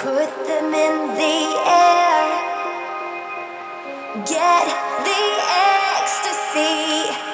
Put them in the air. Get the ecstasy.